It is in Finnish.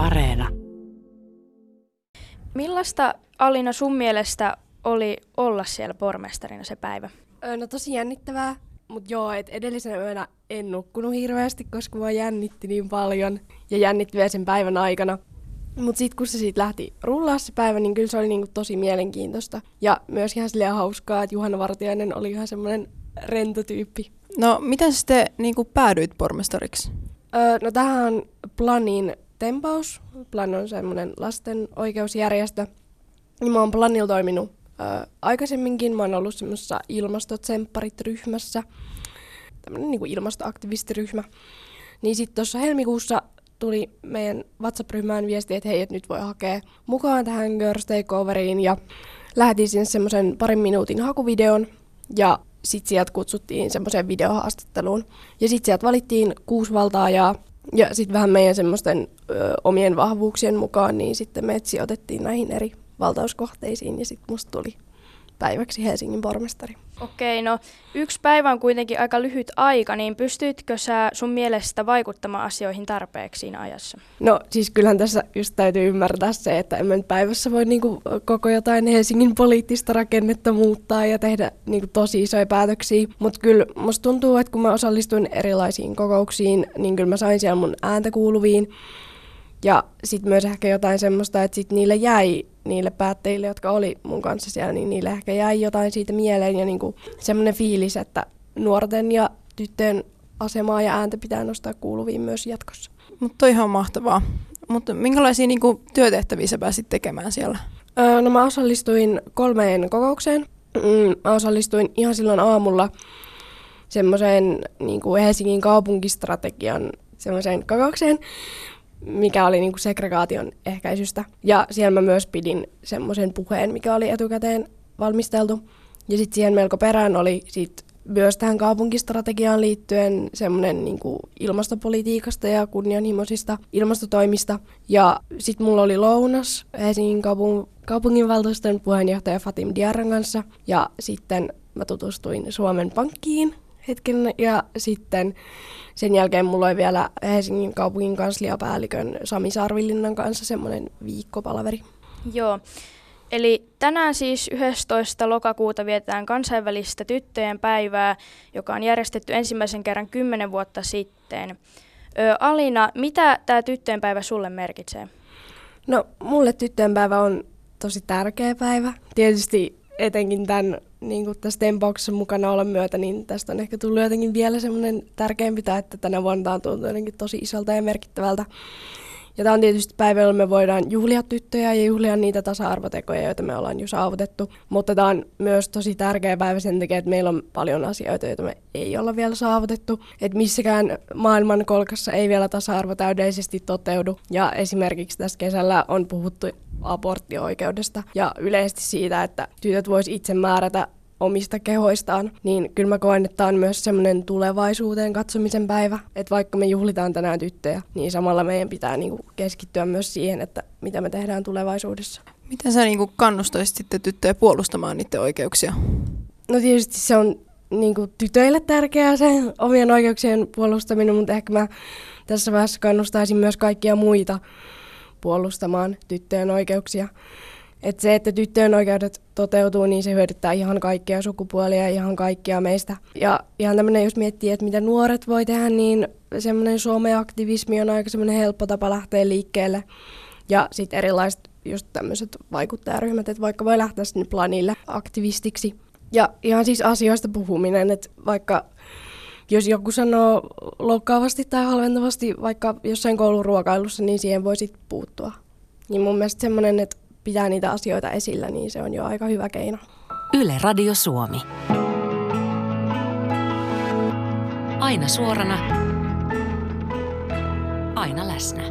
Areena. Millaista Alina sun mielestä oli olla siellä pormestarina se päivä? No tosi jännittävää, mutta joo, että edellisenä yönä en nukkunut hirveästi, koska mua jännitti niin paljon ja jännitti vielä sen päivän aikana. Mutta sitten kun se siitä lähti rullaa se päivä, niin kyllä se oli niinku tosi mielenkiintoista. Ja myös ihan silleen hauskaa, että Juhana Vartiainen oli ihan semmoinen rento tyyppi. No, miten sitten niin päädyit pormestariksi? Öö, no tähän on Planin tempaus. Plan on semmoinen lasten oikeusjärjestö. Ja mä oon Planilla toiminut öö, aikaisemminkin. Mä oon ollut semmoisessa ilmastotsempparit-ryhmässä. Tämmöinen niin ilmastoaktivistiryhmä. Niin sitten tuossa helmikuussa tuli meidän WhatsApp-ryhmään viesti, että hei, että nyt voi hakea mukaan tähän Girls Takeoveriin. Ja lähetin sinne semmoisen parin minuutin hakuvideon. Ja sitten sieltä kutsuttiin semmoiseen videohaastatteluun. Ja sitten sieltä valittiin kuusi valtaajaa ja sitten vähän meidän semmoisten omien vahvuuksien mukaan, niin sitten me otettiin näihin eri valtauskohteisiin ja sitten musta tuli päiväksi Helsingin pormestari. Okei, no yksi päivä on kuitenkin aika lyhyt aika, niin pystyitkö sä sun mielestä vaikuttamaan asioihin tarpeeksi siinä ajassa? No siis kyllähän tässä just täytyy ymmärtää se, että emme nyt päivässä voi niinku koko jotain Helsingin poliittista rakennetta muuttaa ja tehdä niinku tosi isoja päätöksiä, mutta kyllä musta tuntuu, että kun mä osallistuin erilaisiin kokouksiin, niin kyllä mä sain siellä mun ääntä kuuluviin. Ja sitten myös ehkä jotain semmoista, että sit niille jäi, niille päättäjille, jotka oli mun kanssa siellä, niin niille ehkä jäi jotain siitä mieleen ja niinku semmoinen fiilis, että nuorten ja tyttöjen asemaa ja ääntä pitää nostaa kuuluviin myös jatkossa. Mutta ihan mahtavaa. Mutta minkälaisia niinku työtehtäviä sä pääsit tekemään siellä? Öö, no mä osallistuin kolmeen kokoukseen. Mm, mä osallistuin ihan silloin aamulla semmoiseen niin Helsingin kaupunkistrategian semmoiseen kokoukseen, mikä oli niinku segregaation ehkäisystä. Ja siellä mä myös pidin semmoisen puheen, mikä oli etukäteen valmisteltu. Ja sitten siihen melko perään oli sit myös tähän kaupunkistrategiaan liittyen semmoinen niinku ilmastopolitiikasta ja kunnianhimoisista ilmastotoimista. Ja sitten mulla oli lounas Helsingin kaupung- kaupunginvaltuuston puheenjohtaja Fatim Diarran kanssa. Ja sitten mä tutustuin Suomen Pankkiin hetken ja sitten sen jälkeen mulla oli vielä Helsingin kaupungin kansliapäällikön Sami Sarvilinnan kanssa semmoinen viikkopalaveri. Joo. Eli tänään siis 11. lokakuuta vietetään kansainvälistä tyttöjen päivää, joka on järjestetty ensimmäisen kerran 10 vuotta sitten. Ö, Alina, mitä tämä tyttöjen päivä sulle merkitsee? No, mulle tyttöjen päivä on tosi tärkeä päivä. Tietysti etenkin tämän niin kuin tässä tempauksessa mukana olla myötä, niin tästä on ehkä tullut jotenkin vielä semmoinen tärkeämpi, että tänä vuonna tämä on tullut jotenkin tosi isolta ja merkittävältä. Ja tämä on tietysti päivä, jolla me voidaan juhlia tyttöjä ja juhlia niitä tasa-arvotekoja, joita me ollaan jo saavutettu. Mutta tämä on myös tosi tärkeä päivä sen takia, että meillä on paljon asioita, joita me ei olla vielä saavutettu. Että missäkään maailman kolkassa ei vielä tasa-arvo täydellisesti toteudu. Ja esimerkiksi tässä kesällä on puhuttu aborttioikeudesta ja yleisesti siitä, että tytöt vois itse määrätä omista kehoistaan, niin kyllä mä koen, että tämä on myös semmoinen tulevaisuuteen katsomisen päivä. Että vaikka me juhlitaan tänään tyttöjä, niin samalla meidän pitää niinku keskittyä myös siihen, että mitä me tehdään tulevaisuudessa. Miten sä niinku kannustaisit sitten tyttöjä puolustamaan niiden oikeuksia? No tietysti se on niinku tytöille tärkeää se omien oikeuksien puolustaminen, mutta ehkä mä tässä vaiheessa kannustaisin myös kaikkia muita puolustamaan tyttöjen oikeuksia. Et se, että tyttöjen oikeudet toteutuu, niin se hyödyttää ihan kaikkia sukupuolia ihan kaikkia meistä. Ja ihan tämmöinen, jos miettii, että mitä nuoret voi tehdä, niin semmoinen someaktivismi on aika semmoinen helppo tapa lähteä liikkeelle. Ja sitten erilaiset just tämmöiset vaikuttajaryhmät, että vaikka voi lähteä sinne planille aktivistiksi. Ja ihan siis asioista puhuminen, että vaikka jos joku sanoo loukkaavasti tai halventavasti vaikka jossain kouluruokailussa, niin siihen voi sitten puuttua. Niin mun mielestä semmoinen, että pitää niitä asioita esillä, niin se on jo aika hyvä keino. Yle Radio Suomi. Aina suorana. Aina läsnä.